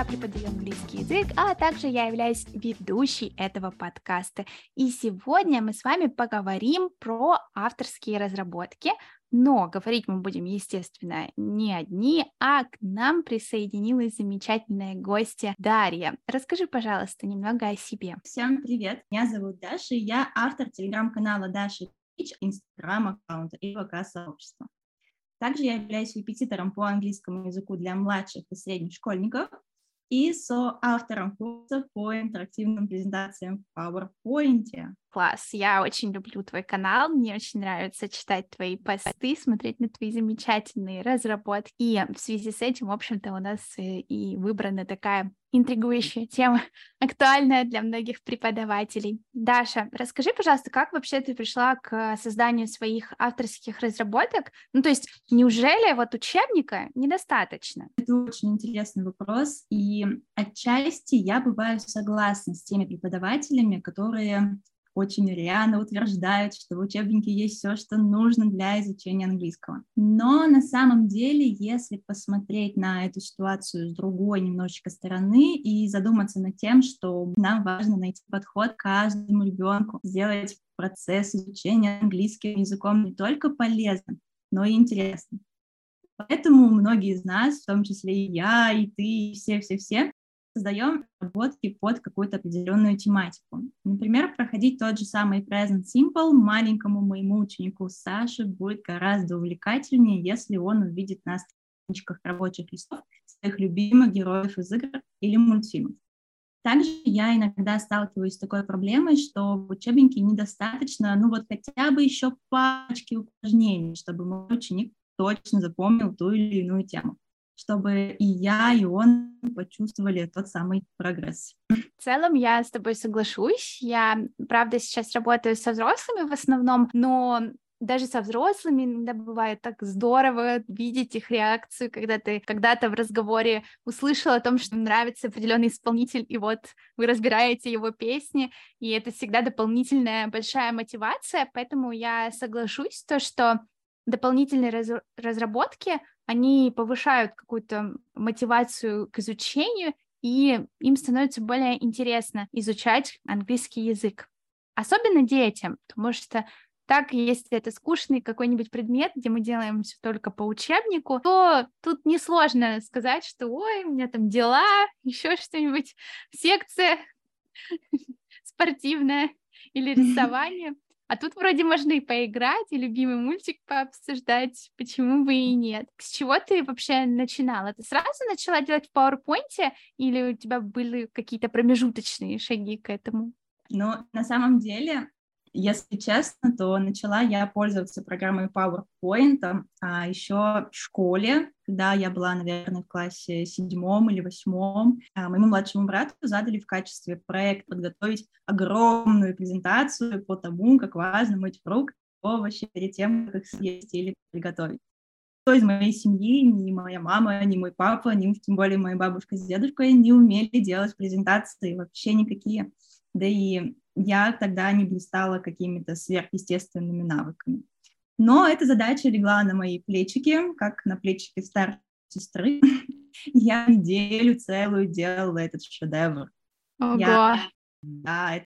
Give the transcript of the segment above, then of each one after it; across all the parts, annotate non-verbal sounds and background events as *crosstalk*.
я преподаю английский язык, а также я являюсь ведущей этого подкаста. И сегодня мы с вами поговорим про авторские разработки, но говорить мы будем, естественно, не одни, а к нам присоединилась замечательная гостья Дарья. Расскажи, пожалуйста, немного о себе. Всем привет, меня зовут Даша, я автор телеграм-канала Даша Пич, инстаграм-аккаунта и ВК-сообщества. Также я являюсь репетитором по английскому языку для младших и средних школьников и соавтором курса по интерактивным презентациям в PowerPoint. Класс, я очень люблю твой канал, мне очень нравится читать твои посты, смотреть на твои замечательные разработки. И в связи с этим, в общем-то, у нас э, и выбрана такая интригующая тема, *laughs* актуальная для многих преподавателей. Даша, расскажи, пожалуйста, как вообще ты пришла к созданию своих авторских разработок? Ну, то есть, неужели вот учебника недостаточно? Это очень интересный вопрос, и отчасти я бываю согласна с теми преподавателями, которые очень рьяно утверждают, что в учебнике есть все, что нужно для изучения английского. Но на самом деле, если посмотреть на эту ситуацию с другой немножечко стороны и задуматься над тем, что нам важно найти подход каждому ребенку, сделать процесс изучения английским языком не только полезным, но и интересным. Поэтому многие из нас, в том числе и я, и ты, и все-все-все, создаем работки под какую-то определенную тематику. Например, проходить тот же самый Present Simple маленькому моему ученику Саше будет гораздо увлекательнее, если он увидит на страничках рабочих листов своих любимых героев из игр или мультфильмов. Также я иногда сталкиваюсь с такой проблемой, что в учебнике недостаточно, ну вот хотя бы еще пачки упражнений, чтобы мой ученик точно запомнил ту или иную тему чтобы и я, и он почувствовали тот самый прогресс. В целом я с тобой соглашусь. Я, правда, сейчас работаю со взрослыми в основном, но даже со взрослыми иногда бывает так здорово видеть их реакцию, когда ты когда-то в разговоре услышал о том, что нравится определенный исполнитель, и вот вы разбираете его песни, и это всегда дополнительная большая мотивация, поэтому я соглашусь то, что дополнительные раз разработки, они повышают какую-то мотивацию к изучению, и им становится более интересно изучать английский язык. Особенно детям, потому что так, если это скучный какой-нибудь предмет, где мы делаем все только по учебнику, то тут несложно сказать, что ой, у меня там дела, еще что-нибудь, секция спортивная или рисование. А тут вроде можно и поиграть, и любимый мультик пообсуждать, почему бы и нет. С чего ты вообще начинала? Ты сразу начала делать в PowerPoint или у тебя были какие-то промежуточные шаги к этому? Ну, на самом деле, если честно, то начала я пользоваться программой PowerPoint а, еще в школе, когда я была, наверное, в классе седьмом или восьмом. А, моему младшему брату задали в качестве проекта подготовить огромную презентацию по тому, как важно мыть фрукты, овощи перед тем, как их съесть или приготовить. Кто из моей семьи, ни моя мама, ни мой папа, ни тем более моя бабушка с дедушкой не умели делать презентации вообще никакие. Да и я тогда не блистала какими-то сверхъестественными навыками. Но эта задача легла на мои плечики, как на плечики старшей сестры. *laughs* Я неделю целую делала этот шедевр. Ого! Я, да, это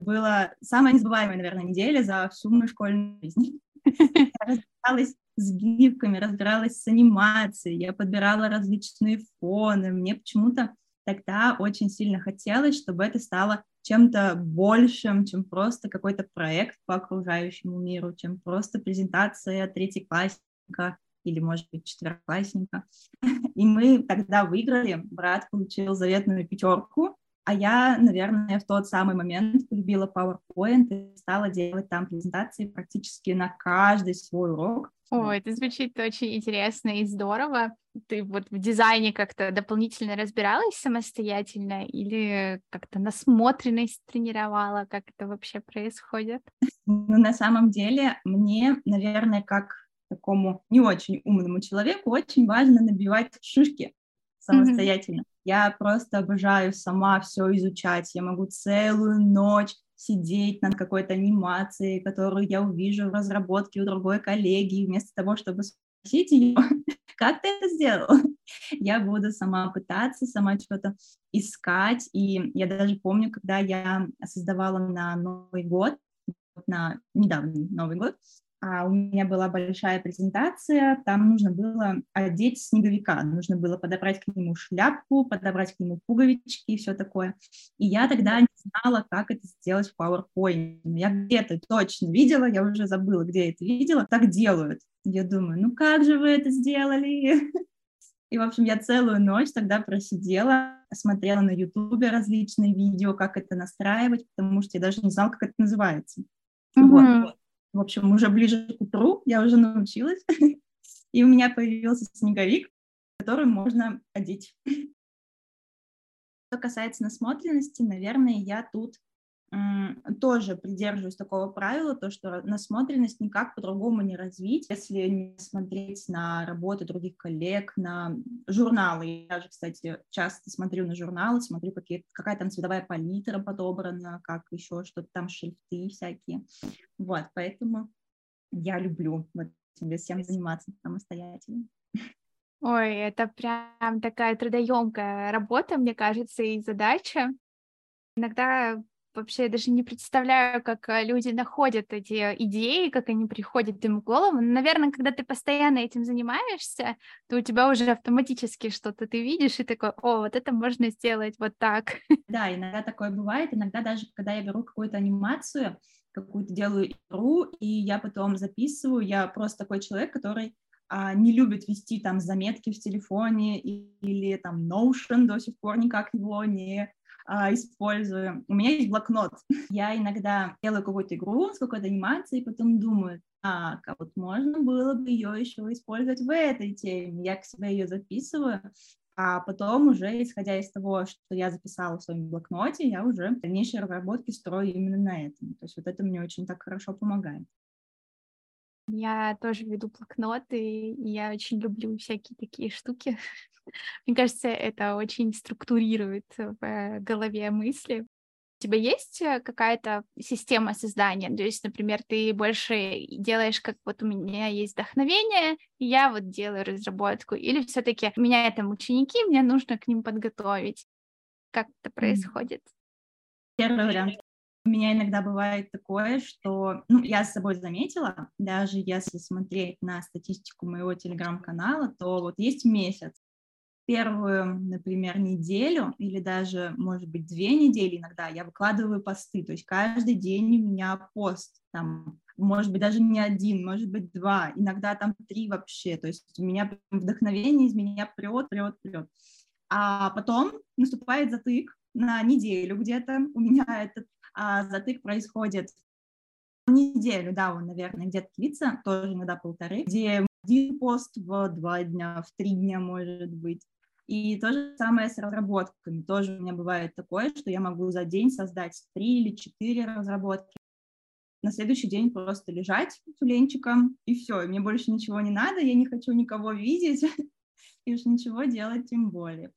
была самая незабываемая, наверное, неделя за всю мою школьную жизнь. *laughs* Я разбиралась с гифками, разбиралась с анимацией, я подбирала различные фоны. Мне почему-то тогда очень сильно хотелось, чтобы это стало чем-то большим, чем просто какой-то проект по окружающему миру, чем просто презентация третьеклассника или, может быть, четвероклассника. *laughs* И мы тогда выиграли, брат получил заветную пятерку, а я, наверное, в тот самый момент полюбила PowerPoint и стала делать там презентации практически на каждый свой урок. Ой, это звучит очень интересно и здорово. Ты вот в дизайне как-то дополнительно разбиралась самостоятельно или как-то насмотренность тренировала? Как это вообще происходит? Ну, на самом деле, мне, наверное, как такому не очень умному человеку очень важно набивать шишки самостоятельно. Mm-hmm. Я просто обожаю сама все изучать. Я могу целую ночь сидеть над какой-то анимацией, которую я увижу в разработке у другой коллеги, вместо того, чтобы спросить ее, *laughs* как ты это сделал? *laughs* я буду сама пытаться, сама что-то искать. И я даже помню, когда я создавала на Новый год, на недавний Новый год, у меня была большая презентация, там нужно было одеть снеговика, нужно было подобрать к нему шляпку, подобрать к нему пуговички и все такое. И я тогда не знала, как это сделать в PowerPoint. Я где-то точно видела, я уже забыла, где это видела, так делают. Я думаю, ну как же вы это сделали? *laughs* И, в общем, я целую ночь тогда просидела, смотрела на Ютубе различные видео, как это настраивать, потому что я даже не знала, как это называется. Mm-hmm. Вот. В общем, уже ближе к утру я уже научилась, *laughs* и у меня появился снеговик, который можно одеть. Что касается насмотренности, наверное, я тут тоже придерживаюсь такого правила, то, что насмотренность никак по-другому не развить, если не смотреть на работы других коллег, на журналы. Я же, кстати, часто смотрю на журналы, смотрю, какие, какая там цветовая палитра подобрана, как еще что-то там, шрифты всякие. Вот, поэтому я люблю вот этим всем заниматься самостоятельно. Ой, это прям такая трудоемкая работа, мне кажется, и задача. Иногда вообще даже не представляю, как э, люди находят эти идеи, как они приходят им в голову. Наверное, когда ты постоянно этим занимаешься, то у тебя уже автоматически что-то ты видишь и такой, о, вот это можно сделать вот так. *laughs* Да, иногда такое бывает. Иногда даже, когда я беру какую-то анимацию, какую-то делаю игру, и я потом записываю, я просто такой человек, который а, не любит вести там заметки в телефоне или там Notion до сих пор никак его не а, использую. У меня есть блокнот. *laughs* Я иногда делаю какую-то игру с какой-то анимацией, потом думаю, так, а вот можно было бы ее еще использовать в этой теме. Я к себе ее записываю, а потом уже, исходя из того, что я записала в своем блокноте, я уже дальнейшие разработки строю именно на этом. То есть вот это мне очень так хорошо помогает. Я тоже веду блокноты, и я очень люблю всякие такие штуки. *laughs* Мне кажется, это очень структурирует в голове мысли. У тебя есть э, какая-то система создания? То есть, например, ты больше делаешь, как вот у меня есть вдохновение, и я вот делаю разработку, или все-таки у меня там ученики, мне нужно к ним подготовить. Как это происходит? Первый вариант. У меня иногда бывает такое, что, ну, я с собой заметила, даже если смотреть на статистику моего телеграм-канала, то вот есть месяц, первую, например, неделю или даже, может быть, две недели иногда я выкладываю посты, то есть каждый день у меня пост, там, может быть, даже не один, может быть, два, иногда там три вообще, то есть у меня вдохновение из меня прет, прет, прет. А потом наступает затык на неделю где-то, у меня этот а затык происходит неделю, да, он, наверное, где-то длится, тоже иногда полторы, где один пост в два дня, в три дня, может быть. И то же самое с разработками. Тоже у меня бывает такое, что я могу за день создать три или четыре разработки. На следующий день просто лежать тюленчиком, и все, мне больше ничего не надо, я не хочу никого видеть, *laughs* и уж ничего делать тем более.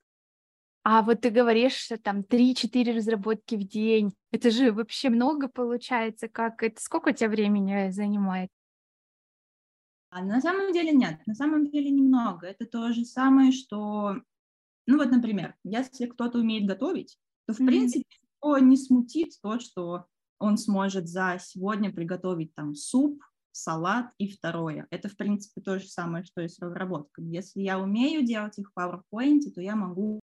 А вот ты говоришь, что там 3-4 разработки в день. Это же вообще много получается. Как это? Сколько у тебя времени занимает? А на самом деле нет, на самом деле немного. Это то же самое, что, ну вот, например, если кто-то умеет готовить, то в mm-hmm. принципе его не смутит то, что он сможет за сегодня приготовить там суп, салат и второе. Это, в принципе, то же самое, что и с разработкой. Если я умею делать их в PowerPoint, то я могу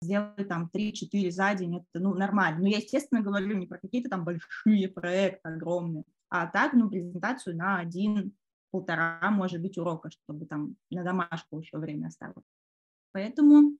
сделать там 3-4 за день, это, ну, нормально. Но я, естественно, говорю не про какие-то там большие проекты огромные, а так, ну, презентацию на один, полтора, может быть, урока, чтобы там на домашку еще время оставить. Поэтому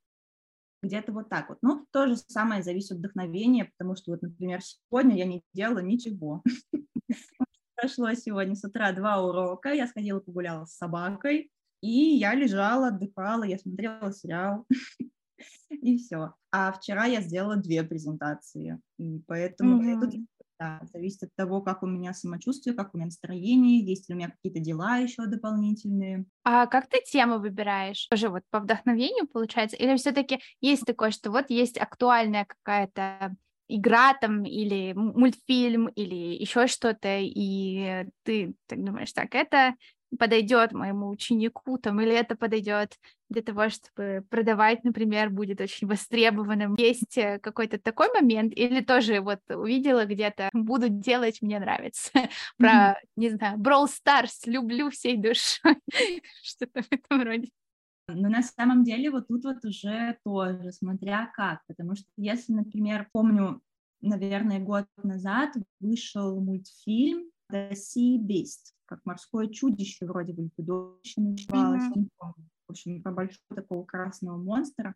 где-то вот так вот. Ну, то же самое зависит от вдохновения, потому что вот, например, сегодня я не делала ничего. *laughs* Прошло сегодня с утра два урока, я сходила погуляла с собакой, и я лежала, отдыхала, я смотрела сериал. *laughs* и все. А вчера я сделала две презентации, и поэтому mm-hmm. тут да, зависит от того, как у меня самочувствие, как у меня настроение, есть ли у меня какие-то дела еще дополнительные. А как ты темы выбираешь? Тоже вот по вдохновению получается? Или все-таки есть такое, что вот есть актуальная какая-то игра там или мультфильм или еще что-то, и ты так думаешь, так, это подойдет моему ученику там, или это подойдет для того, чтобы продавать, например, будет очень востребованным. Есть э, какой-то такой момент, или тоже вот увидела где-то, *laughs* буду делать, мне нравится. *laughs* Про, не знаю, Brawl Stars, люблю всей душой, *laughs* что-то в этом роде. Но на самом деле вот тут вот уже тоже, смотря как, потому что если, например, помню, наверное, год назад вышел мультфильм The Sea Beast, как морское чудище вроде бы, чудовище называлось, mm-hmm. в общем, про большого такого красного монстра.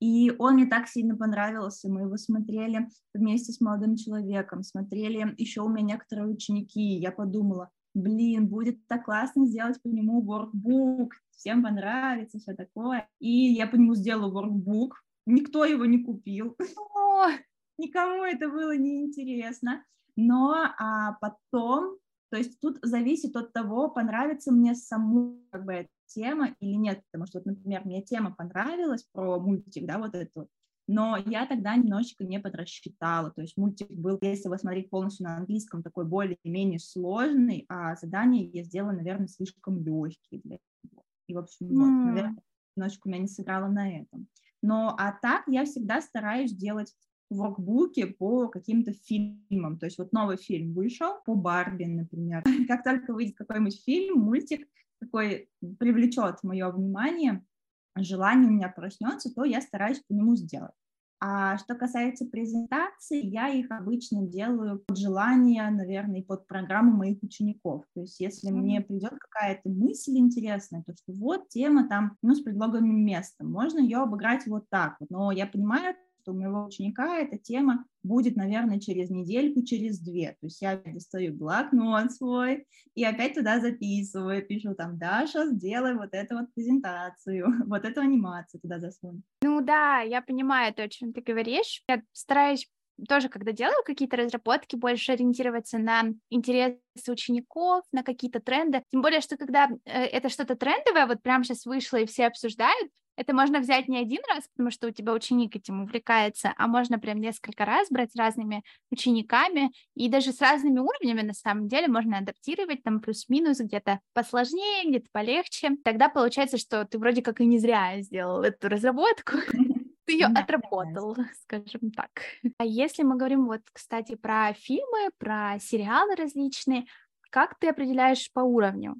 И он мне так сильно понравился, мы его смотрели вместе с молодым человеком, смотрели еще у меня некоторые ученики, я подумала, блин, будет так классно сделать по нему workbook, всем понравится, все такое. И я по нему сделала workbook, никто его не купил, *laughs* никому это было неинтересно. Но а потом, то есть тут зависит от того, понравится мне саму как бы эта тема или нет, потому что, вот, например, мне тема понравилась про мультик, да, вот эту, но я тогда немножечко не подрасчитала, то есть мультик был, если его смотреть полностью на английском, такой более-менее сложный, а задание я сделала, наверное, слишком легкие для него. И, в общем, mm. вот, наверное, немножечко меня не сыграло на этом. Но а так я всегда стараюсь делать воркбуке по каким-то фильмам. То есть вот новый фильм вышел по Барби, например. *laughs* Как только выйдет какой-нибудь фильм, мультик, такой привлечет мое внимание, желание у меня проснется, то я стараюсь по нему сделать. А что касается презентаций, я их обычно делаю под желание, наверное, под программу моих учеников. То есть если mm-hmm. мне придет какая-то мысль интересная, то что вот тема там, ну, с предлогами места, можно ее обыграть вот так вот. Но я понимаю, что у моего ученика эта тема будет, наверное, через недельку, через две. То есть я достаю блокнот свой и опять туда записываю, пишу там, Даша, сделай вот эту вот презентацию, *laughs* вот эту анимацию туда засунь. Ну да, я понимаю то, о чем ты говоришь. Я стараюсь тоже, когда делаю какие-то разработки, больше ориентироваться на интересы учеников, на какие-то тренды. Тем более, что когда э, это что-то трендовое, вот прямо сейчас вышло и все обсуждают, это можно взять не один раз, потому что у тебя ученик этим увлекается, а можно прям несколько раз брать с разными учениками и даже с разными уровнями на самом деле можно адаптировать там плюс-минус где-то посложнее, где-то полегче. Тогда получается, что ты вроде как и не зря сделал эту разработку, *laughs* ты ее отработал, *laughs* скажем так. А если мы говорим вот, кстати, про фильмы, про сериалы различные, как ты определяешь по уровню?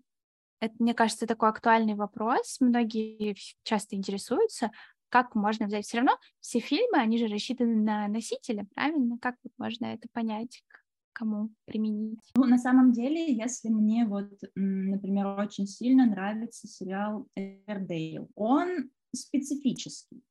Это, мне кажется, такой актуальный вопрос. Многие часто интересуются, как можно взять. Все равно все фильмы, они же рассчитаны на носителя, правильно? Как вот можно это понять? кому применить? Ну, на самом деле, если мне вот, например, очень сильно нравится сериал Эвердейл, он специфический,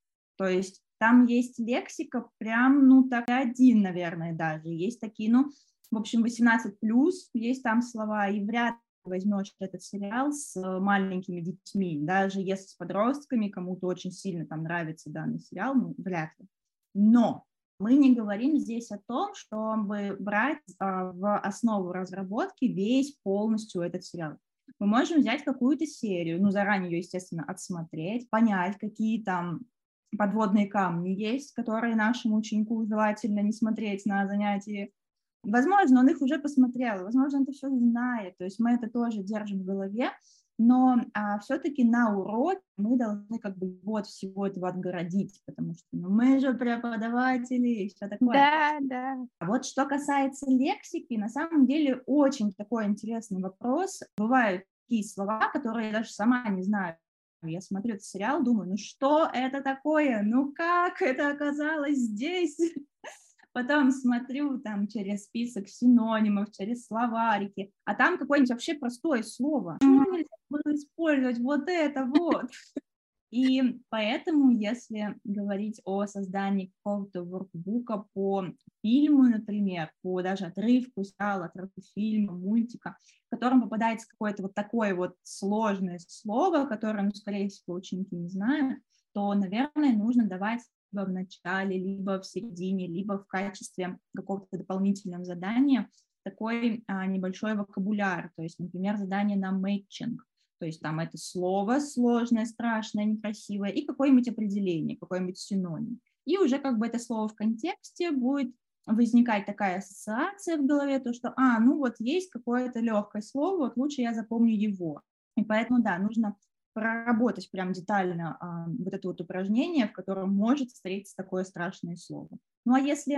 то есть там есть лексика прям, ну, так один, наверное, даже, есть такие, ну, в общем, 18 плюс, есть там слова, и вряд возьмешь этот сериал с э, маленькими детьми, даже если с подростками кому-то очень сильно там нравится данный сериал, ну, вряд ли. Но мы не говорим здесь о том, чтобы брать а, в основу разработки весь полностью этот сериал. Мы можем взять какую-то серию, ну, заранее ее, естественно, отсмотреть, понять, какие там подводные камни есть, которые нашему ученику желательно не смотреть на занятии Возможно, он их уже посмотрел, возможно, он это все знает, то есть мы это тоже держим в голове, но а, все-таки на урок мы должны как бы вот всего этого отгородить, потому что ну, мы же преподаватели и все такое. Да, да. А вот что касается лексики, на самом деле очень такой интересный вопрос. Бывают такие слова, которые я даже сама не знаю. Я смотрю этот сериал, думаю, ну что это такое? Ну как это оказалось здесь? *laughs* потом смотрю там через список синонимов, через словарики, а там какое-нибудь вообще простое слово. Почему нельзя было использовать вот это вот? И поэтому, если говорить о создании какого-то воркбука по фильму, например, по даже отрывку сериала, отрывку фильма, мультика, в котором попадается какое-то вот такое вот сложное слово, которое, ну, скорее всего, ученики не знают, то, наверное, нужно давать либо в начале, либо в середине, либо в качестве какого-то дополнительного задания такой а, небольшой вокабуляр, то есть, например, задание на мэтчинг, то есть там это слово сложное, страшное, некрасивое, и какое-нибудь определение, какой-нибудь синоним. И уже как бы это слово в контексте будет возникать такая ассоциация в голове, то, что, а, ну вот есть какое-то легкое слово, вот лучше я запомню его. И поэтому, да, нужно проработать прям детально а, вот это вот упражнение, в котором может встретиться такое страшное слово. Ну а если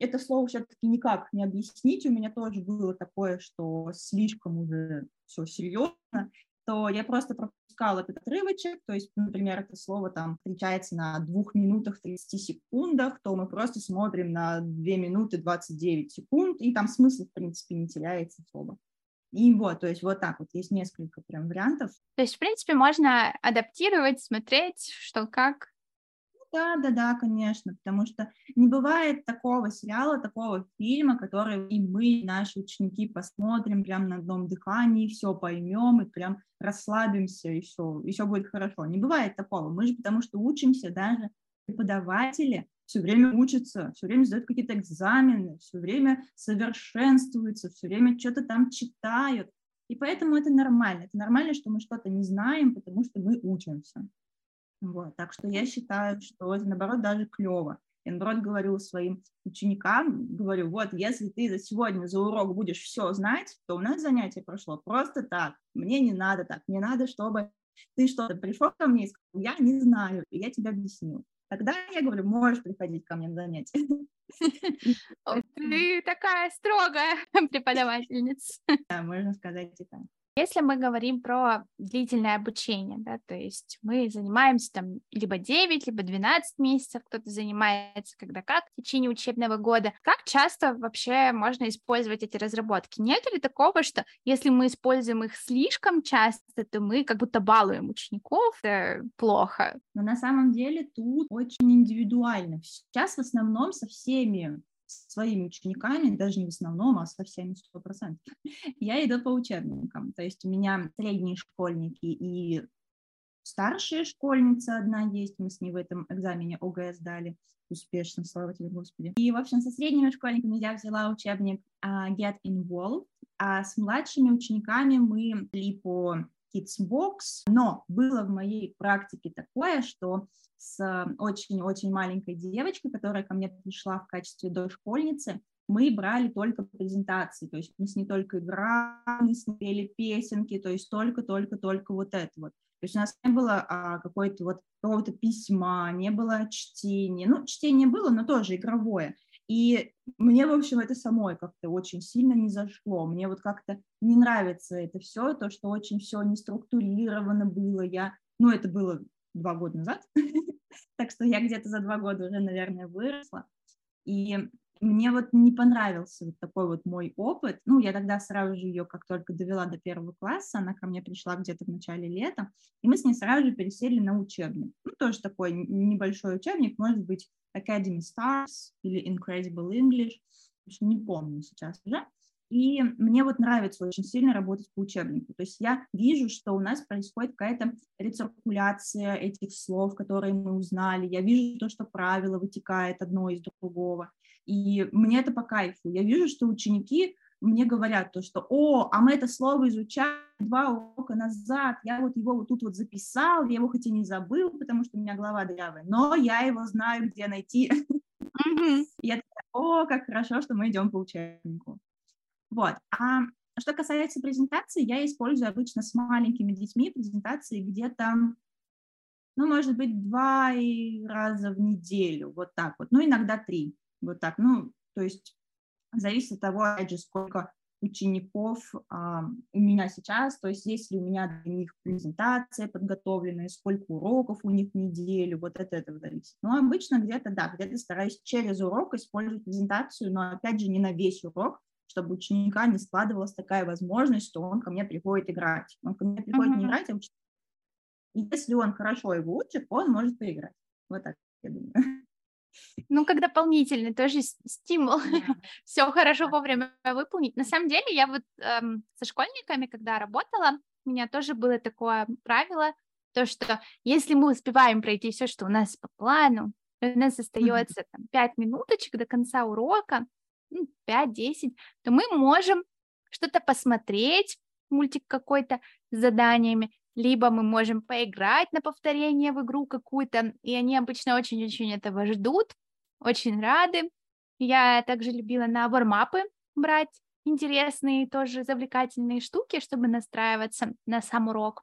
это слово все-таки никак не объяснить, у меня тоже было такое, что слишком уже все серьезно, то я просто пропускала этот отрывочек, то есть, например, это слово там встречается на двух минутах 30 секундах, то мы просто смотрим на 2 минуты 29 секунд, и там смысл, в принципе, не теряется особо. И вот, то есть вот так вот, есть несколько прям вариантов. То есть, в принципе, можно адаптировать, смотреть, что как. Да, да, да, конечно, потому что не бывает такого сериала, такого фильма, который и мы, наши ученики, посмотрим прям на одном дыхании, все поймем и прям расслабимся, и все, и все будет хорошо. Не бывает такого. Мы же потому что учимся, даже преподаватели все время учатся, все время сдают какие-то экзамены, все время совершенствуются, все время что-то там читают. И поэтому это нормально. Это нормально, что мы что-то не знаем, потому что мы учимся. Вот, так что я считаю, что это, наоборот, даже клево. Я, наоборот, говорю своим ученикам, говорю, вот, если ты за сегодня, за урок будешь все знать, то у нас занятие прошло просто так. Мне не надо так. Мне надо, чтобы ты что-то пришел ко мне и сказал, я не знаю, и я тебе объясню. Тогда я говорю, можешь приходить ко мне на занятия. *laughs* Ты такая строгая *laughs* преподавательница. Да, можно сказать и так. Если мы говорим про длительное обучение, да, то есть мы занимаемся там либо 9, либо 12 месяцев, кто-то занимается когда как в течение учебного года, как часто вообще можно использовать эти разработки? Нет ли такого, что если мы используем их слишком часто, то мы как будто балуем учеников, это плохо? Но на самом деле тут очень индивидуально. Сейчас в основном со всеми своими учениками, даже не в основном, а со всеми 100%, *laughs* я иду по учебникам. То есть у меня средние школьники и старшая школьница одна есть, мы с ней в этом экзамене ОГС дали успешно, слава тебе, Господи. И, в общем, со средними школьниками я взяла учебник uh, Get Involved, а с младшими учениками мы шли по Kidsbox, но было в моей практике такое, что с очень-очень маленькой девочкой, которая ко мне пришла в качестве дошкольницы, мы брали только презентации, то есть мы с ней только играли, смотрели песенки, то есть только-только-только вот это вот. То есть у нас не было а, какой-то вот какого-то письма, не было чтения. Ну, чтение было, но тоже игровое. И мне, в общем, это самой как-то очень сильно не зашло. Мне вот как-то не нравится это все, то, что очень все не структурировано было. Я, ну, это было два года назад, *laughs* так что я где-то за два года уже, наверное, выросла. И мне вот не понравился вот такой вот мой опыт. Ну, я тогда сразу же ее, как только довела до первого класса, она ко мне пришла где-то в начале лета, и мы с ней сразу же пересели на учебник. Ну, тоже такой небольшой учебник, может быть, Academy Stars или Incredible English, не помню сейчас уже. И мне вот нравится очень сильно работать по учебнику. То есть я вижу, что у нас происходит какая-то рециркуляция этих слов, которые мы узнали. Я вижу то, что правило вытекает одно из другого. И мне это по кайфу. Я вижу, что ученики мне говорят то, что, о, а мы это слово изучали два урока назад, я вот его вот тут вот записал, я его хоть и не забыл, потому что у меня голова дырявая, но я его знаю, где найти. Mm-hmm. *laughs* Я такая, о, как хорошо, что мы идем по учебнику. Вот. А что касается презентации, я использую обычно с маленькими детьми презентации где-то, ну, может быть, два раза в неделю, вот так вот, ну, иногда три, вот так, ну, то есть зависит от того, опять же, сколько учеников а, у меня сейчас, то есть есть ли у меня для них презентация подготовленная, сколько уроков у них в неделю, вот от этого зависит. Но обычно где-то, да, где-то стараюсь через урок использовать презентацию, но опять же не на весь урок, чтобы ученика не складывалась такая возможность, что он ко мне приходит играть. Он ко мне приходит uh-huh. не играть, а учить. И если он хорошо его учит, он может поиграть. Вот так, я думаю. Ну, как дополнительный тоже стимул yeah. *laughs* все хорошо вовремя выполнить. На самом деле, я вот эм, со школьниками, когда работала, у меня тоже было такое правило, то, что если мы успеваем пройти все, что у нас по плану, у нас остается там 5 минуточек до конца урока, 5-10, ну, то мы можем что-то посмотреть, мультик какой-то с заданиями, либо мы можем поиграть на повторение в игру какую-то, и они обычно очень-очень этого ждут, очень рады. Я также любила на вармапы брать интересные, тоже завлекательные штуки, чтобы настраиваться на сам урок.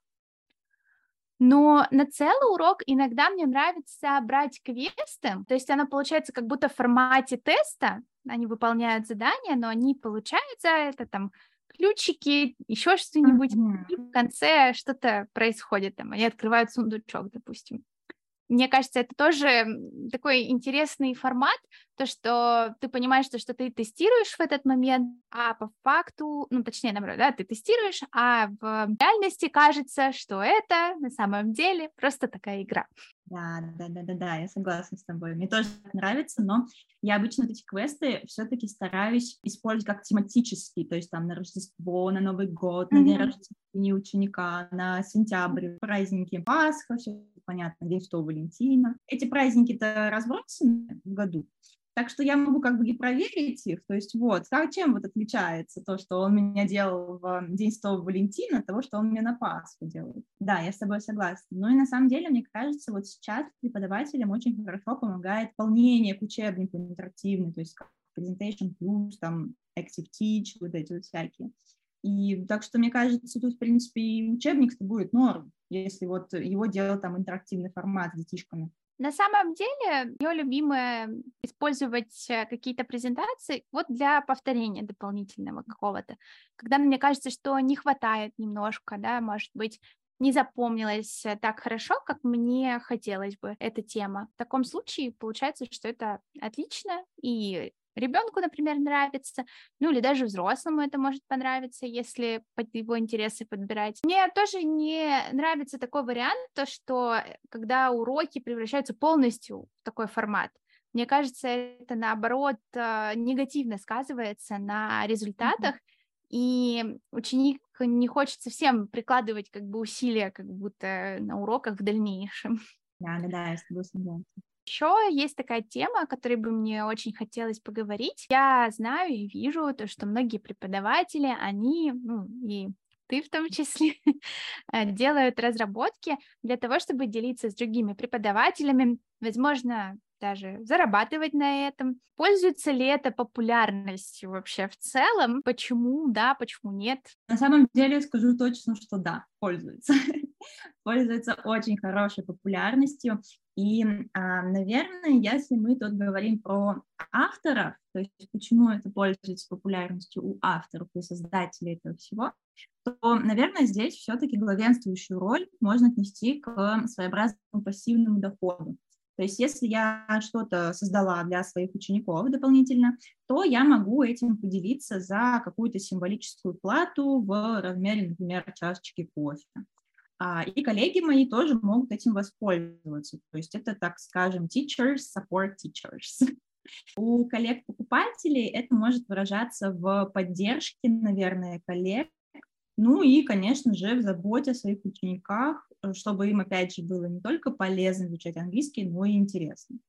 Но на целый урок иногда мне нравится брать квесты, то есть она получается как будто в формате теста, они выполняют задания, но они получаются, это там ключики, еще что-нибудь, mm-hmm. и в конце что-то происходит, там, они открывают сундучок, допустим. Мне кажется, это тоже такой интересный формат, то, что ты понимаешь, что, что ты тестируешь в этот момент, а по факту, ну, точнее, наоборот, да, ты тестируешь, а в реальности кажется, что это на самом деле просто такая игра. Да, да, да, да, да, я согласна с тобой. Мне тоже нравится, но я обычно эти квесты все-таки стараюсь использовать как тематические, то есть там на Рождество, на Новый год, на день рождения ученика, на сентябрь, праздники Пасха, все понятно, День Святого Валентина. Эти праздники-то разбросаны в году, так что я могу как бы и проверить их, то есть вот, как, чем вот отличается то, что он меня делал в День Святого Валентина, от того, что он мне на Пасху делает. Да, я с тобой согласна. Ну и на самом деле, мне кажется, вот сейчас преподавателям очень хорошо помогает дополнение к учебнику интерактивный, то есть Presentation Plus, там, Active Teach, вот эти вот всякие. И так что, мне кажется, тут, в принципе, и учебник будет норм, если вот его делать там интерактивный формат с детишками. На самом деле, мое любимое использовать э, какие-то презентации вот для повторения дополнительного какого-то. Когда мне кажется, что не хватает немножко, да, может быть, не запомнилась э, так хорошо, как мне хотелось бы эта тема. В таком случае получается, что это отлично, и ребенку, например, нравится, ну или даже взрослому это может понравиться, если под его интересы подбирать. Мне тоже не нравится такой вариант, то что э, когда уроки превращаются полностью в такой формат. Мне кажется, это наоборот э, негативно сказывается на результатах, и ученик не хочет совсем прикладывать как бы усилия, как будто на уроках в дальнейшем. Да, да, да, я с тобой согласна. Еще есть такая тема, о которой бы мне очень хотелось поговорить. Я знаю и вижу то, что многие преподаватели, они, ну, и ты в том *laughs* числе, э, делают разработки для того, чтобы делиться с другими преподавателями, возможно, даже зарабатывать на этом. Пользуется ли это популярностью вообще в целом? Почему да, почему нет? На самом деле скажу точно, что да, пользуется. *laughs* *laughs* пользуется очень хорошей популярностью. И, а, наверное, если мы тут говорим про авторов, то есть почему это пользуется популярностью у авторов и создателей этого всего, то, наверное, здесь все-таки главенствующую роль можно отнести к своеобразному пассивному доходу. То есть если я что-то создала для своих учеников дополнительно, то я могу этим поделиться за какую-то символическую плату в размере, например, чашечки кофе. А, и коллеги мои тоже могут этим воспользоваться. То есть это, так скажем, teachers support teachers. *laughs* У коллег-покупателей это может выражаться в поддержке, наверное, коллег, ну и, конечно же, в заботе о своих учениках, э, чтобы им, опять же, было не только полезно изучать английский, но и интересно.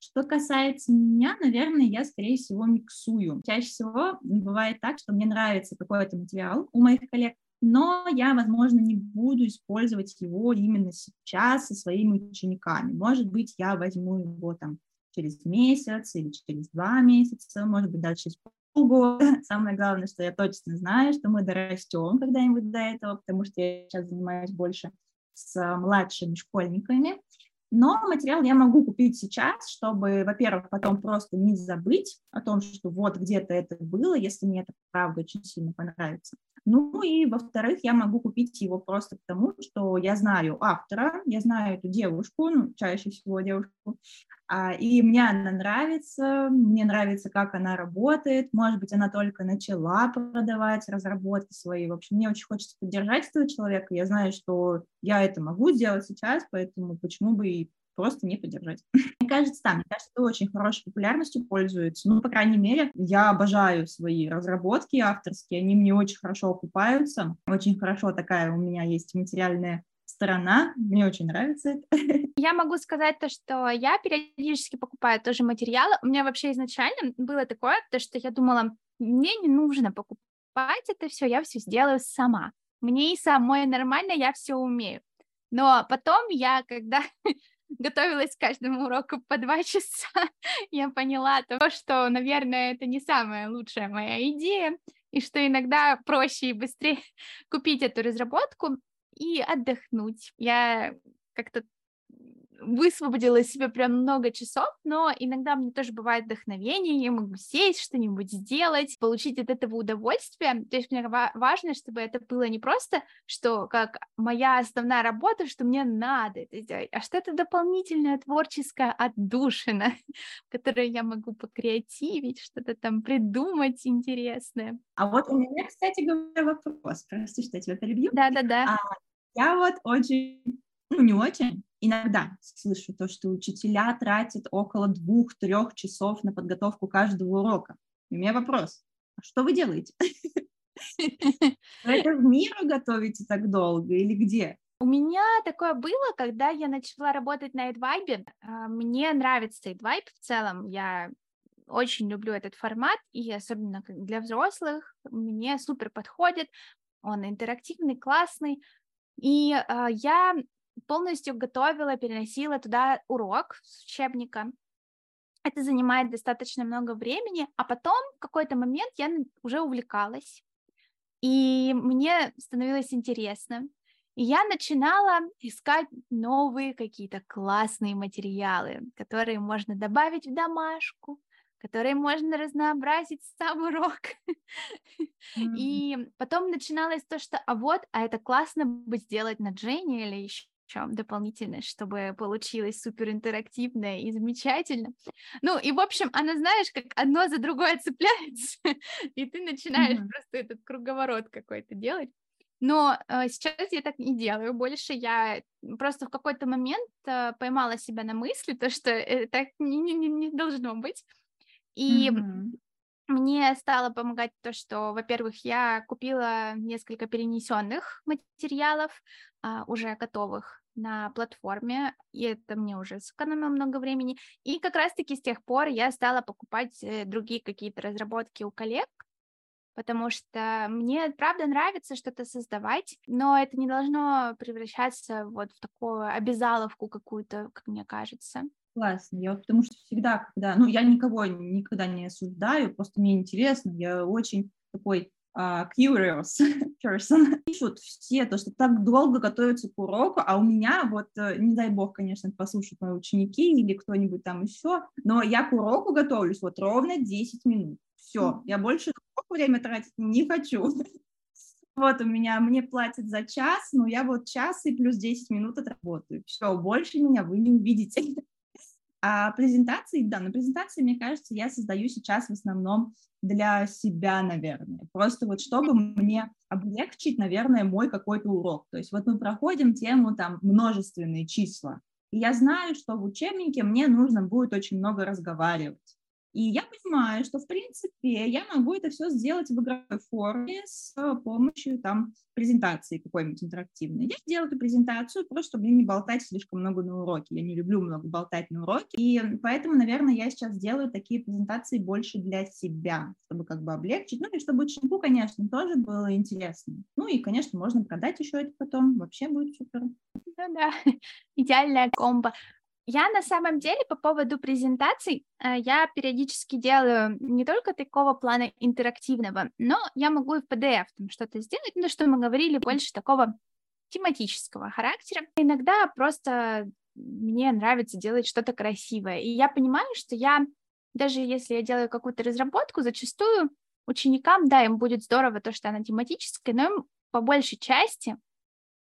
Что касается меня, наверное, я, скорее всего, миксую. Чаще всего бывает так, что мне нравится какой-то материал у моих коллег, но я, возможно, не буду использовать его именно сейчас со своими учениками. Может быть, я возьму его там через месяц или через два месяца, может быть, даже через полгода. *laughs* Самое главное, что я точно знаю, что мы дорастем когда-нибудь до этого, потому что я сейчас занимаюсь больше с младшими школьниками. Но материал я могу купить сейчас, чтобы, во-первых, потом просто не забыть о том, что вот где-то это было, если мне это правда очень сильно понравится. Ну и, во-вторых, я могу купить его просто потому, что я знаю автора, я знаю эту девушку, ну, чаще всего девушку, и мне она нравится, мне нравится, как она работает, может быть, она только начала продавать разработки свои, в общем, мне очень хочется поддержать этого человека, я знаю, что я это могу сделать сейчас, поэтому почему бы и просто не поддержать. *laughs* Мне кажется, да, мне кажется, это очень хорошей популярностью пользуется. Ну, по крайней мере, я обожаю свои разработки авторские, они мне очень хорошо окупаются. Очень хорошо такая у меня есть материальная сторона. Мне очень нравится это. *laughs* Я могу сказать то, что я периодически покупаю тоже материалы. У меня вообще изначально было такое, то, что я думала, мне не нужно покупать это все, я все сделаю сама. Мне и самой нормально, я все умею. Но потом я, когда *laughs* готовилась к каждому уроку по два *laughs* часа, я поняла то, что, наверное, это не самая лучшая моя идея, и что иногда проще и быстрее *laughs* купить эту разработку и отдохнуть. Я как-то высвободила из себя прям много часов, но иногда мне тоже бывает вдохновение, я могу сесть, что-нибудь сделать, получить от этого удовольствие. То есть мне важно, чтобы это было не просто, что как моя основная работа, что мне надо это сделать, а что это дополнительное творческое отдушина, *laughs* в которой я могу покреативить, что-то там придумать интересное. А вот у меня, кстати говоря, вопрос. Прости, что я тебя перебью. Да-да-да. А, я вот очень, ну не очень, иногда слышу то, что учителя тратят около двух-трех часов на подготовку каждого урока. И у меня вопрос, а что вы делаете? Это в миру готовите так долго или где? У меня такое было, когда я начала работать на AdVibe. А, мне нравится AdVibe в целом. Я очень люблю этот формат, и особенно для взрослых мне супер подходит. Он интерактивный, классный. И э, я полностью готовила, переносила туда урок с учебника. Это занимает достаточно много времени, а потом в какой-то момент я уже увлекалась, и мне становилось интересно. И я начинала искать новые какие-то классные материалы, которые можно добавить в домашку, которые можно разнообразить сам урок. Mm-hmm. И потом начиналось то, что, а вот, а это классно бы сделать на Дженни или еще чем дополнительно, чтобы получилось супер интерактивно и замечательно. Ну, и, в общем, она, знаешь, как одно за другое *laughs* цепляется, и ты начинаешь mm-hmm. просто этот круговорот какой-то делать. Но э, сейчас я так не делаю. Больше я просто в какой-то момент э, поймала себя на мысли, то, что э, так не, не, не должно быть. И mm-hmm. Мне стало помогать то, что, во-первых, я купила несколько перенесенных материалов, а, уже готовых на платформе, и это мне уже сэкономило много времени. И как раз-таки с тех пор я стала покупать э, другие какие-то разработки у коллег, потому что мне, правда, нравится что-то создавать, но это не должно превращаться вот в такую обязаловку какую-то, как мне кажется. Классно. Я потому что всегда, когда... Ну, я никого никогда не осуждаю, просто мне интересно. Я очень такой uh, curious *laughs* person. Пишут все то, что так долго готовятся к уроку, а у меня вот, э, не дай бог, конечно, послушают мои ученики или кто-нибудь там еще, но я к уроку готовлюсь вот ровно 10 минут. Все, я больше время тратить не хочу. *laughs* Вот у меня, мне платят за час, но я вот час и плюс 10 минут отработаю. Все, больше меня вы не увидите. *laughs* А презентации, да, на презентации, мне кажется, я создаю сейчас в основном для себя, наверное. Просто вот чтобы мне облегчить, наверное, мой какой-то урок. То есть вот мы проходим тему там множественные числа. И я знаю, что в учебнике мне нужно будет очень много разговаривать. И я понимаю, что, в принципе, я могу это все сделать в игровой форме с помощью там презентации какой-нибудь интерактивной. Я делаю эту презентацию просто, чтобы не болтать слишком много на уроке. Я не люблю много болтать на уроке. И поэтому, наверное, я сейчас делаю такие презентации больше для себя, чтобы как бы облегчить. Ну и чтобы ученику, конечно, тоже было интересно. Ну и, конечно, можно продать еще это потом. Вообще будет супер. Ну да, *laughs* идеальная комбо. Я на самом деле по поводу презентаций, э, я периодически делаю не только такого плана интерактивного, но я могу и в PDF там что-то сделать, ну, что мы говорили, больше такого тематического характера. Иногда просто мне нравится делать что-то красивое, и я понимаю, что я, даже если я делаю какую-то разработку, зачастую ученикам, да, им будет здорово то, что она тематическая, но им по большей части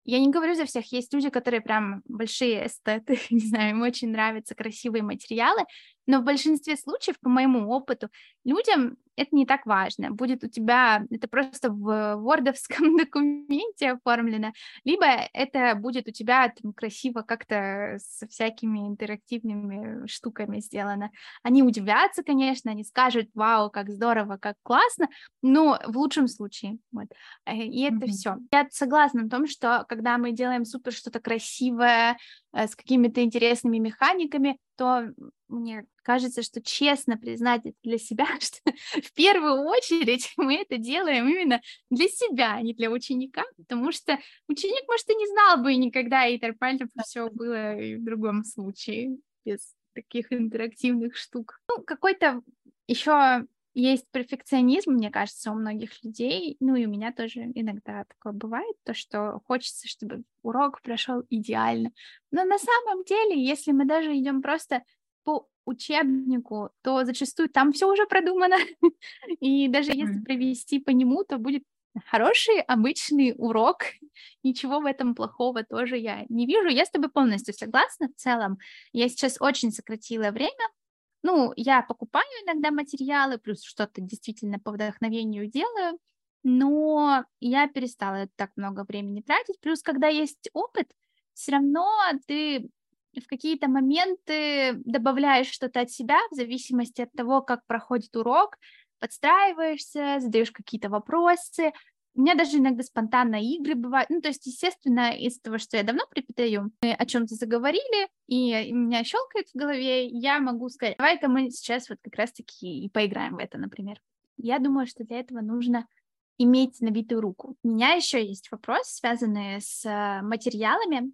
я не говорю за всех, есть люди, которые прям большие эстеты, *laughs* не знаю, им очень нравятся красивые материалы, но в большинстве случаев, по моему опыту, людям это не так важно. Будет у тебя это просто в вордовском *laughs* документе оформлено, либо это будет у тебя там красиво как-то со всякими интерактивными штуками сделано. Они удивятся, конечно, они скажут, вау, как здорово, как классно, но в лучшем случае. Вот. Э, и это mm-hmm. все. Я согласна в том, что когда мы делаем супер что-то красивое, с какими-то интересными механиками, то мне кажется, что честно признать это для себя, *laughs* что в первую очередь мы это делаем именно для себя, а не для ученика, потому что ученик, может, и не знал бы никогда, и нормально бы все было и в другом случае, без таких интерактивных штук. Ну, какой-то еще есть перфекционизм, мне кажется, у многих людей, ну и у меня тоже иногда такое бывает, то, что хочется, чтобы урок прошел идеально. Но на самом деле, если мы даже идем просто по учебнику, то зачастую там все уже продумано. *laughs* И даже если провести по нему, то будет хороший обычный урок. Ничего в этом плохого тоже я не вижу. Я с тобой полностью согласна в целом. Я сейчас очень сократила время. Ну, я покупаю иногда материалы, плюс что-то действительно по вдохновению делаю, но я перестала так много времени тратить. Плюс, когда есть опыт, все равно ты в какие-то моменты добавляешь что-то от себя в зависимости от того, как проходит урок, подстраиваешься, задаешь какие-то вопросы. У меня даже иногда спонтанно игры бывают. Ну, то есть, естественно, из того, что я давно преподаю, мы о чем-то заговорили, и меня щелкает в голове, я могу сказать, давай-ка мы сейчас вот как раз-таки и поиграем в это, например. Я думаю, что для этого нужно иметь набитую руку. У меня еще есть вопрос, связанный с э, материалами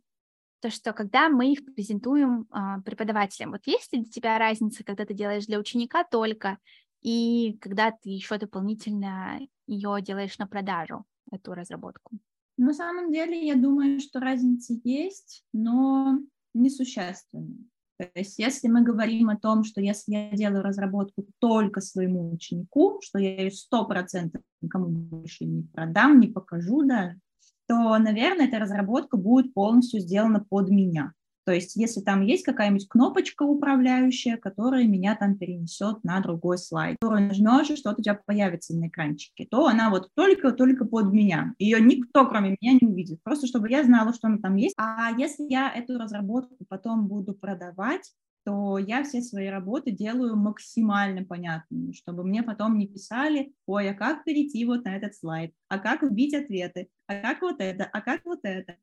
то, что когда мы их презентуем а, преподавателям, вот есть ли для тебя разница, когда ты делаешь для ученика только, и когда ты еще дополнительно ее делаешь на продажу, эту разработку? На самом деле, я думаю, что разница есть, но несущественная. То есть, если мы говорим о том, что если я делаю разработку только своему ученику, что я ее сто процентов никому больше не продам, не покажу даже, то, наверное, эта разработка будет полностью сделана под меня. То есть, если там есть какая-нибудь кнопочка управляющая, которая меня там перенесет на другой слайд, которую нажмешь, и что-то у тебя появится на экранчике, то она вот только-только под меня. Ее никто, кроме меня, не увидит. Просто чтобы я знала, что она там есть. А если я эту разработку потом буду продавать, то я все свои работы делаю максимально понятными, чтобы мне потом не писали, ой, а как перейти вот на этот слайд, а как вбить ответы, а как вот это, а как вот это.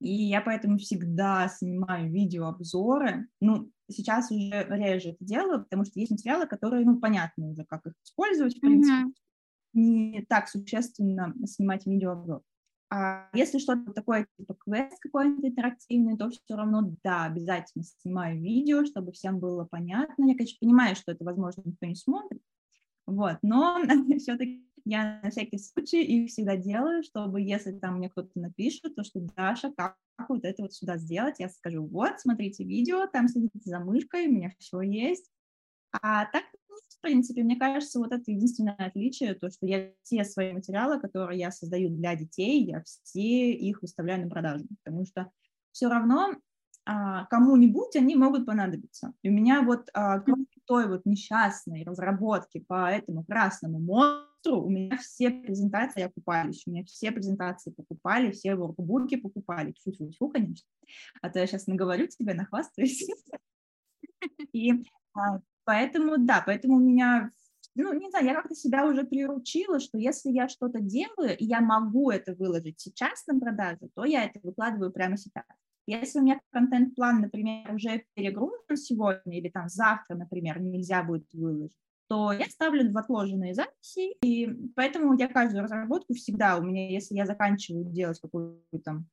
И я поэтому всегда снимаю видеообзоры. Ну, сейчас уже реже это делаю, потому что есть материалы, которые, ну, понятно уже, как их использовать, в принципе. Mm-hmm. Не так существенно снимать видеообзор. А если что-то такое, типа квест какой-нибудь интерактивный, то все равно, да, обязательно снимаю видео, чтобы всем было понятно. Я, конечно, понимаю, что это, возможно, никто не смотрит, вот, но *laughs* все-таки я на всякий случай их всегда делаю, чтобы если там мне кто-то напишет, то что Даша, как вот это вот сюда сделать, я скажу, вот, смотрите видео, там следите за мышкой, у меня все есть. А так в принципе, мне кажется, вот это единственное отличие, то, что я все свои материалы, которые я создаю для детей, я все их выставляю на продажу, потому что все равно а, кому-нибудь они могут понадобиться. И у меня вот а, той вот несчастной разработки по этому красному монстру, у меня все презентации окупались, у меня все презентации покупали, все воркбуки покупали, фу-фу-фу, конечно, а то я сейчас наговорю тебе, нахвастаюсь. *laughs* И а, Поэтому, да, поэтому у меня, ну, не знаю, я как-то себя уже приручила, что если я что-то делаю, и я могу это выложить сейчас на продажу, то я это выкладываю прямо сейчас. Если у меня контент-план, например, уже перегружен сегодня или там завтра, например, нельзя будет выложить, то я ставлю в отложенные записи, и поэтому я каждую разработку всегда, у меня, если я заканчиваю делать какой-то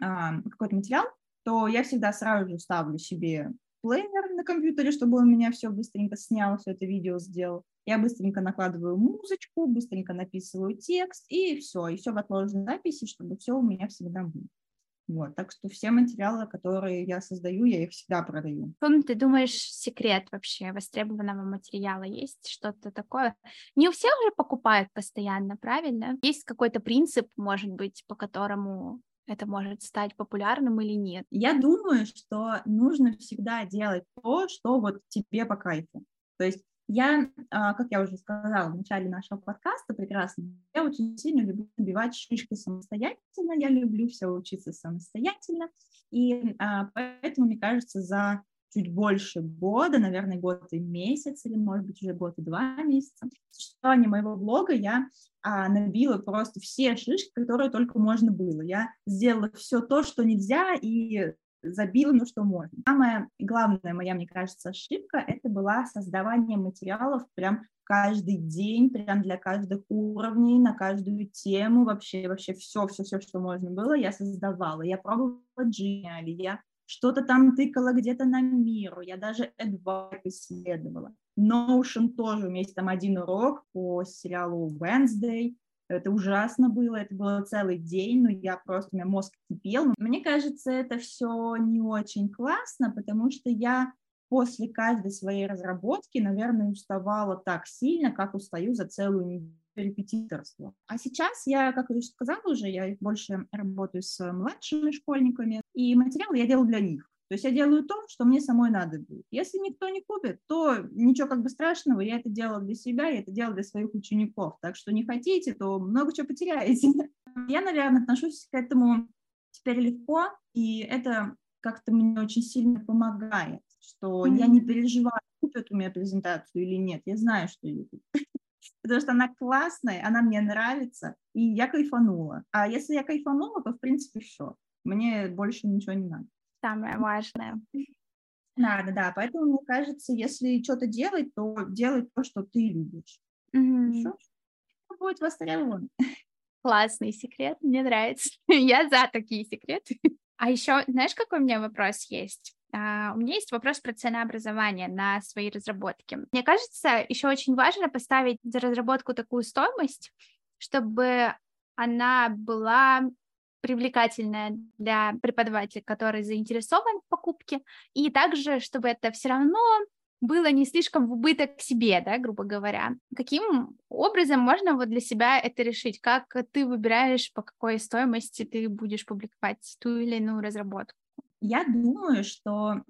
а, какой-то материал, то я всегда сразу же ставлю себе плеер на компьютере, чтобы он меня все быстренько снял, все это видео сделал. Я быстренько накладываю музычку, быстренько написываю текст, и все, и все в отложенной записи, чтобы все у меня всегда было. Вот, так что все материалы, которые я создаю, я их всегда продаю. Каком ты думаешь секрет вообще востребованного материала? Есть что-то такое? Не у всех же покупают постоянно, правильно? Есть какой-то принцип, может быть, по которому это может стать популярным или нет? Я думаю, что нужно всегда делать то, что вот тебе по кайфу. То есть я, а, как я уже сказала в начале нашего подкаста, прекрасно, я очень сильно люблю набивать шишки самостоятельно, я люблю все учиться самостоятельно, и а, поэтому, мне кажется, за чуть больше года, наверное, год и месяц, или, может быть, уже год и два месяца, существования моего блога я а, набила просто все шишки, которые только можно было. Я сделала все то, что нельзя, и забила, ну что можно. Самая главная моя, мне кажется, ошибка — это была создавание материалов прям каждый день, прям для каждых уровней, на каждую тему, вообще, вообще все, все, все, что можно было, я создавала. Я пробовала Genial, я что-то там тыкала где-то на миру, я даже Advice исследовала. Notion тоже, у меня есть там один урок по сериалу Wednesday, это ужасно было, это было целый день, но я просто, у меня мозг кипел. Мне кажется, это все не очень классно, потому что я после каждой своей разработки, наверное, уставала так сильно, как устаю за целую неделю репетиторства. А сейчас я, как я сказала уже, я больше работаю с младшими школьниками, и материал я делаю для них. То есть я делаю то, что мне самой надо будет. Если никто не купит, то ничего как бы страшного, я это делала для себя, я это делала для своих учеников. Так что не хотите, то много чего потеряете. *laughs* Я, наверное, отношусь к этому теперь легко, и это как-то мне очень сильно помогает, что mm-hmm. я не переживаю, купят у меня презентацию или нет, я знаю, что ее купят. *laughs* Потому что она классная, она мне нравится, и я кайфанула. А если я кайфанула, то, в принципе, все. Мне больше ничего не надо самое важное. Надо, да. Поэтому, мне кажется, если что-то делать, то делай то, что ты любишь. Mm-hmm. Хорошо? Будет востребован. Классный секрет, мне нравится. *laughs* Я за такие секреты. А еще, знаешь, какой у меня вопрос есть? Uh, у меня есть вопрос про ценообразование на свои разработки. Мне кажется, еще очень важно поставить за разработку такую стоимость, чтобы она была привлекательная для преподавателя, который заинтересован в покупке, и также, чтобы это все равно было не слишком в убыток себе, да, грубо говоря. Каким образом можно вот для себя это решить? Как ты выбираешь, по какой стоимости ты будешь публиковать ту или иную разработку? Я думаю, что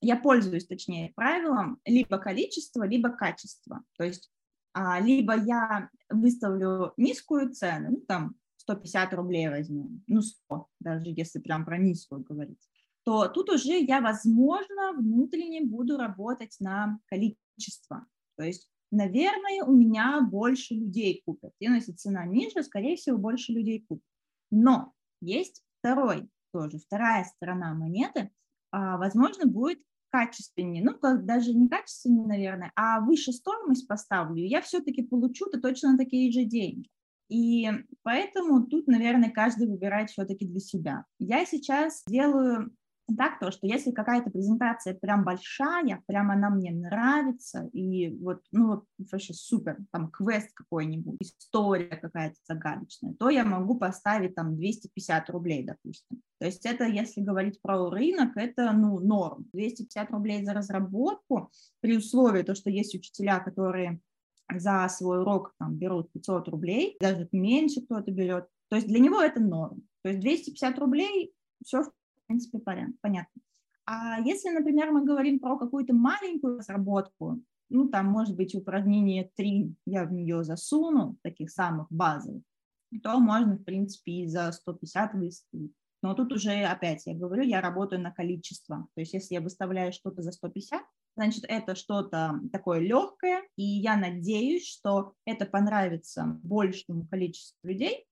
я пользуюсь, точнее, правилом либо количество, либо качество. То есть а, либо я выставлю низкую цену, ну, там, 150 рублей возьмем, ну 100, даже если прям про низкую говорить, то тут уже я, возможно, внутренне буду работать на количество. То есть, наверное, у меня больше людей купят. И ну, если цена ниже, скорее всего, больше людей купят. Но есть второй тоже, вторая сторона монеты, а, возможно, будет качественнее, ну, как даже не качественнее, наверное, а выше стоимость поставлю, я все-таки получу-то точно такие же деньги. И поэтому тут, наверное, каждый выбирает все-таки для себя. Я сейчас делаю так, то, что если какая-то презентация прям большая, прям она мне нравится, и вот, ну, вообще супер, там, квест какой-нибудь, история какая-то загадочная, то я могу поставить там 250 рублей, допустим. То есть это, если говорить про рынок, это, ну, норм. 250 рублей за разработку, при условии то, что есть учителя, которые за свой урок там, берут 500 рублей, даже меньше кто-то берет. То есть для него это норм. То есть 250 рублей, все в принципе понятно. А если, например, мы говорим про какую-то маленькую разработку, ну, там, может быть, упражнение 3 я в нее засуну, таких самых базовых, то можно, в принципе, и за 150 выставить. Но тут уже, опять, я говорю, я работаю на количество. То есть если я выставляю что-то за 150, Значит, это что-то такое легкое, и я надеюсь, что это понравится большему количеству людей.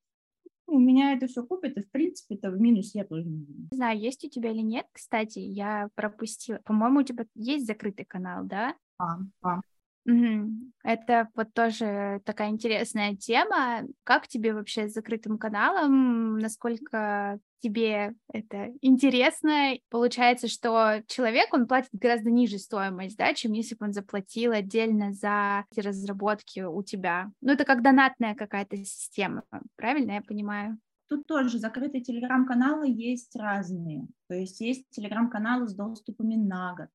У меня это все купит, и в принципе это в минус я тоже не буду. Не знаю, есть у тебя или нет, кстати, я пропустила. По-моему, у тебя есть закрытый канал, да? А, а. Угу. Это вот тоже такая интересная тема. Как тебе вообще с закрытым каналом? Насколько тебе это интересно? Получается, что человек, он платит гораздо ниже стоимость, да, чем если бы он заплатил отдельно за эти разработки у тебя. Ну, это как донатная какая-то система, правильно я понимаю? Тут тоже закрытые телеграм-каналы есть разные. То есть есть телеграм-каналы с доступами на год,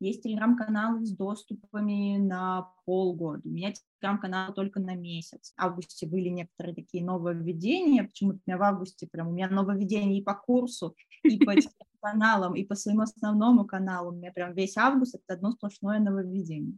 есть телеграм-каналы с доступами на полгода. У меня телеграм-канал только на месяц. В августе были некоторые такие нововведения. Почему-то у меня в августе прям у меня нововведения и по курсу, и по *laughs* каналам, и по своему основному каналу. У меня прям весь август это одно сплошное нововведение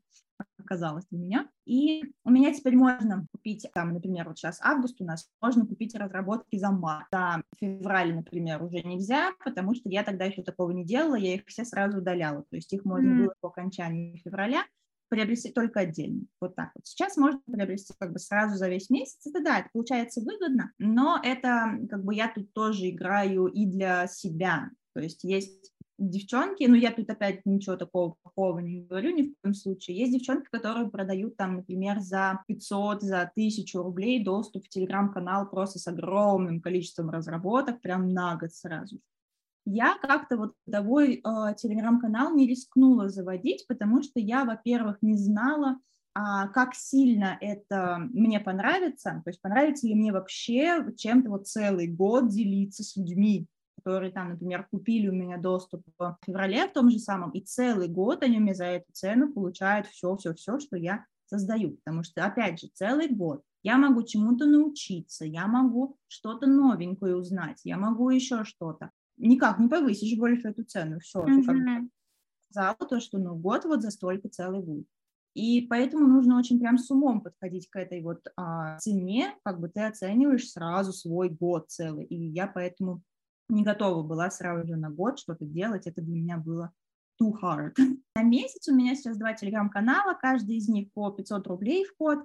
оказалось для меня. И у меня теперь можно купить, там, например, вот сейчас август у нас, можно купить разработки за март. За февраль, например, уже нельзя, потому что я тогда еще такого не делала, я их все сразу удаляла. То есть их можно mm-hmm. было по окончании февраля приобрести только отдельно. Вот так вот. Сейчас можно приобрести как бы сразу за весь месяц. Это да, это получается выгодно, но это как бы я тут тоже играю и для себя. То есть есть девчонки, ну я тут опять ничего такого плохого не говорю ни в коем случае, есть девчонки, которые продают там, например, за 500, за 1000 рублей доступ в телеграм-канал просто с огромным количеством разработок, прям на год сразу. Я как-то вот такой э, телеграм-канал не рискнула заводить, потому что я, во-первых, не знала, а, как сильно это мне понравится, то есть понравится ли мне вообще чем-то вот целый год делиться с людьми, которые там, например, купили у меня доступ в феврале в том же самом, и целый год они мне за эту цену получают все-все-все, что я создаю, потому что, опять же, целый год я могу чему-то научиться, я могу что-то новенькое узнать, я могу еще что-то. Никак не повысишь больше эту цену, все, mm-hmm. сказала то, что ну год вот за столько целый будет. И поэтому нужно очень прям с умом подходить к этой вот а, цене, как бы ты оцениваешь сразу свой год целый. И я поэтому не готова была сразу же на год что-то делать, это для меня было too hard. *laughs* На месяц у меня сейчас два телеграм-канала, каждый из них по 500 рублей вход,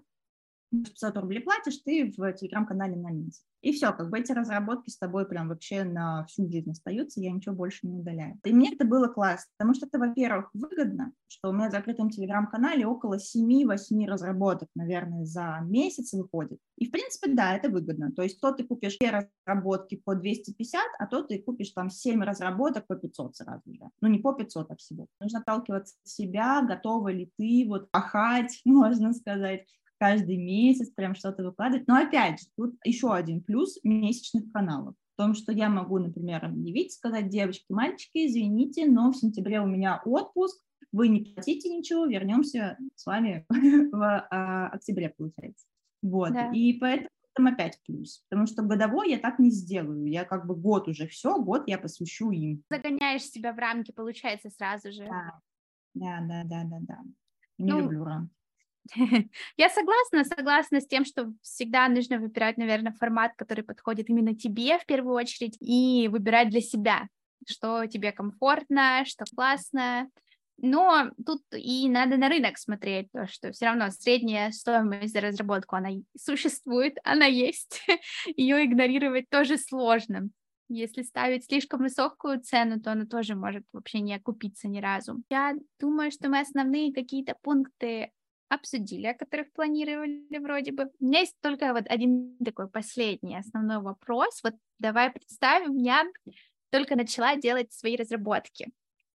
500 рублей платишь, ты в телеграм-канале на месяц. И все, как бы эти разработки с тобой прям вообще на всю жизнь остаются, я ничего больше не удаляю. И мне это было классно, потому что это, во-первых, выгодно, что у меня в закрытом телеграм-канале около 7-8 разработок, наверное, за месяц выходит. И, в принципе, да, это выгодно. То есть то ты купишь две разработки по 250, а то ты купишь там 7 разработок по 500 сразу же. Ну, не по 500, а всего. Нужно отталкиваться от себя, готова ли ты вот ахать, *laughs* можно сказать, каждый месяц прям что-то выкладывать. Но опять же, тут еще один плюс месячных каналов. В том, что я могу, например, объявить, сказать, девочки, мальчики, извините, но в сентябре у меня отпуск, вы не платите ничего, вернемся с вами *laughs* в а, октябре, получается. Вот, да. и поэтому там опять плюс, потому что годовой я так не сделаю, я как бы год уже все, год я посвящу им. Загоняешь себя в рамки, получается, сразу же. Да, да, да, да, да, да. Не ну, люблю рамки. *laughs* Я согласна, согласна с тем, что всегда нужно выбирать, наверное, формат, который подходит именно тебе в первую очередь, и выбирать для себя, что тебе комфортно, что классно. Но тут и надо на рынок смотреть, то, что все равно средняя стоимость за разработку, она существует, она есть, *laughs* ее игнорировать тоже сложно. Если ставить слишком высокую цену, то она тоже может вообще не окупиться ни разу. Я думаю, что мы основные какие-то пункты обсудили, о которых планировали вроде бы. У меня есть только вот один такой последний основной вопрос. Вот давай представим, я только начала делать свои разработки.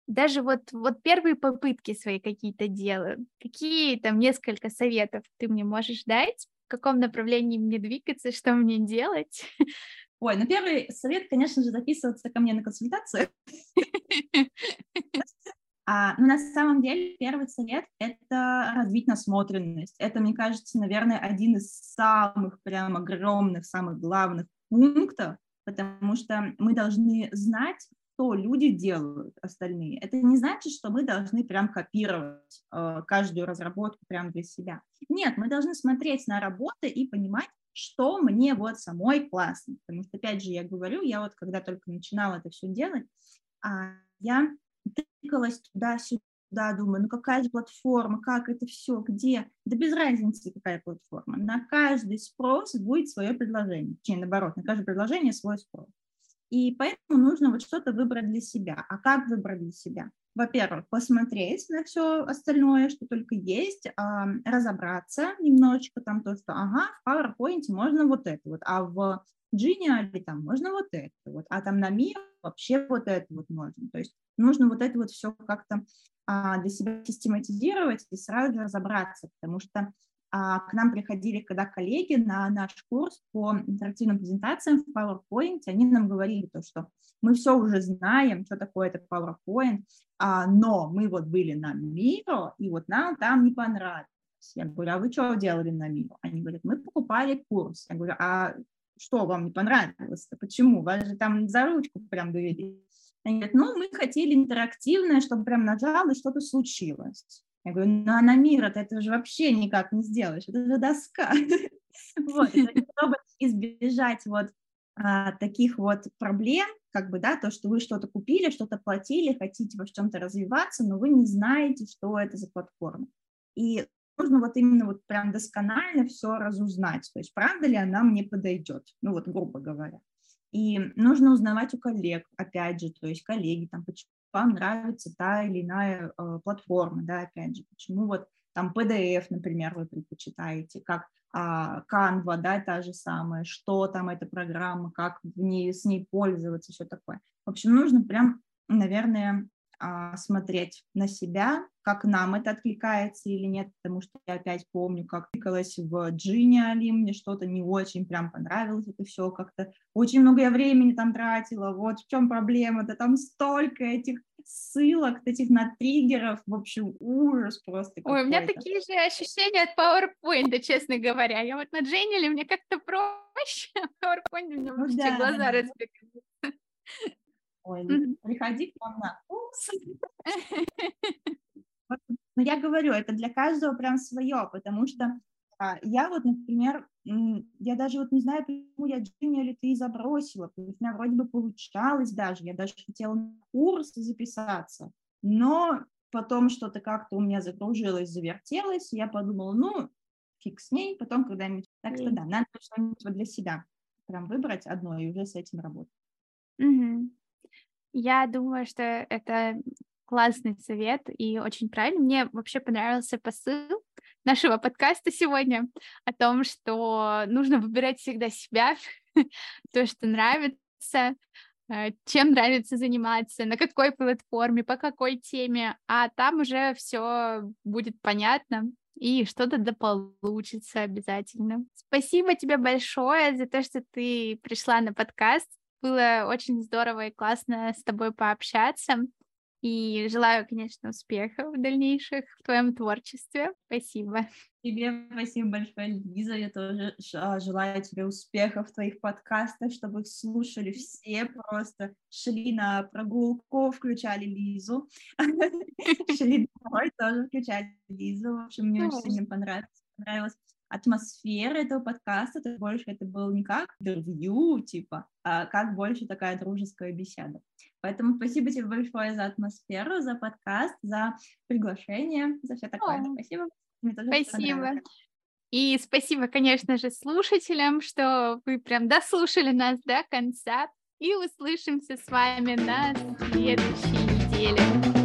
Даже вот, вот первые попытки свои какие-то делаю. Какие там несколько советов ты мне можешь дать? В каком направлении мне двигаться, что мне делать? *laughs* Ой, ну первый совет, конечно же, записываться ко мне на консультацию. *laughs* А, ну, на самом деле, первый совет – это развить насмотренность. Это, мне кажется, наверное, один из самых прям огромных, самых главных пунктов, потому что мы должны знать, что люди делают остальные. Это не значит, что мы должны прям копировать э, каждую разработку прям для себя. Нет, мы должны смотреть на работы и понимать, что мне вот самой классно. Потому что, опять же, я говорю, я вот когда только начинала это все делать, а, я тыкалась туда-сюда, думаю, ну какая же платформа, как это все, где? Да без разницы, какая платформа. На каждый спрос будет свое предложение. Точнее, наоборот, на каждое предложение свой спрос. И поэтому нужно вот что-то выбрать для себя. А как выбрать для себя? Во-первых, посмотреть на все остальное, что только есть, а, разобраться немножечко там то, что, ага, в PowerPoint можно вот это вот, а в Genial там можно вот это вот, а там на Mio вообще вот это вот можно. То есть нужно вот это вот все как-то а, для себя систематизировать и сразу же разобраться, потому что а, к нам приходили, когда коллеги на наш курс по интерактивным презентациям в PowerPoint, они нам говорили то, что мы все уже знаем, что такое это PowerPoint, а, но мы вот были на Miro, и вот нам там не понравилось. Я говорю, а вы что делали на Miro? Они говорят, мы покупали курс. Я говорю, а что вам не понравилось? Почему? Вас же там за ручку прям довели. Они говорят, ну, мы хотели интерактивное, чтобы прям нажал, и что-то случилось. Я говорю, ну, а на мир это, это же вообще никак не сделаешь, это же доска. *laughs* Вот, чтобы избежать вот а, таких вот проблем, как бы, да, то, что вы что-то купили, что-то платили, хотите во чем-то развиваться, но вы не знаете, что это за платформа. И нужно вот именно вот прям досконально все разузнать, то есть правда ли она мне подойдет, ну вот грубо говоря. И нужно узнавать у коллег, опять же, то есть коллеги там, почему вам нравится та или иная э, платформа, да, опять же, почему вот там PDF, например, вы предпочитаете, как а, Canva, да, та же самая, что там эта программа, как в ней, с ней пользоваться, все такое. В общем, нужно прям, наверное, а, смотреть на себя, как нам это откликается или нет, потому что я опять помню, как тыкалась в Genially, мне что-то не очень прям понравилось это все, как-то очень много я времени там тратила, вот в чем проблема, да там столько этих ссылок, этих на триггеров, в общем, ужас просто. Ой, у меня такие же ощущения от PowerPoint, честно говоря. Я вот на Genially мне как-то проще, а PowerPoint у меня ну, да, глаза да. разбегаются. Ой, приходи к нам на курс. *laughs* Но я говорю, это для каждого прям свое, потому что а, я вот, например, я даже вот не знаю, почему я Джинни или ты забросила, потому что у меня вроде бы получалось даже, я даже хотела на курс записаться, но потом что-то как-то у меня закружилось, завертелось, я подумала, ну, фиг с ней, потом когда-нибудь. Так что да, надо что-нибудь для себя прям выбрать одно и уже с этим работать. Угу. Я думаю, что это классный совет и очень правильно. Мне вообще понравился посыл нашего подкаста сегодня о том, что нужно выбирать всегда себя, *laughs* то, что нравится, э, чем нравится заниматься, на какой платформе, по какой теме, а там уже все будет понятно и что-то да получится обязательно. Спасибо тебе большое за то, что ты пришла на подкаст. Было очень здорово и классно с тобой пообщаться. И желаю, конечно, успехов дальнейших в твоем творчестве. Спасибо. Тебе спасибо большое, Лиза. Я тоже а, желаю тебе успехов в твоих подкастах, чтобы их слушали все, просто шли на прогулку, включали Лизу. *laughs* Шли домой, тоже включали Лизу. В общем, мне очень сильно понравилось атмосфера этого подкаста, то больше это был не как интервью, типа, а как больше такая дружеская беседа. Поэтому спасибо тебе большое за атмосферу, за подкаст, за приглашение, за все такое. О, спасибо. спасибо. И спасибо, конечно же, слушателям, что вы прям дослушали нас до конца. И услышимся с вами на следующей неделе.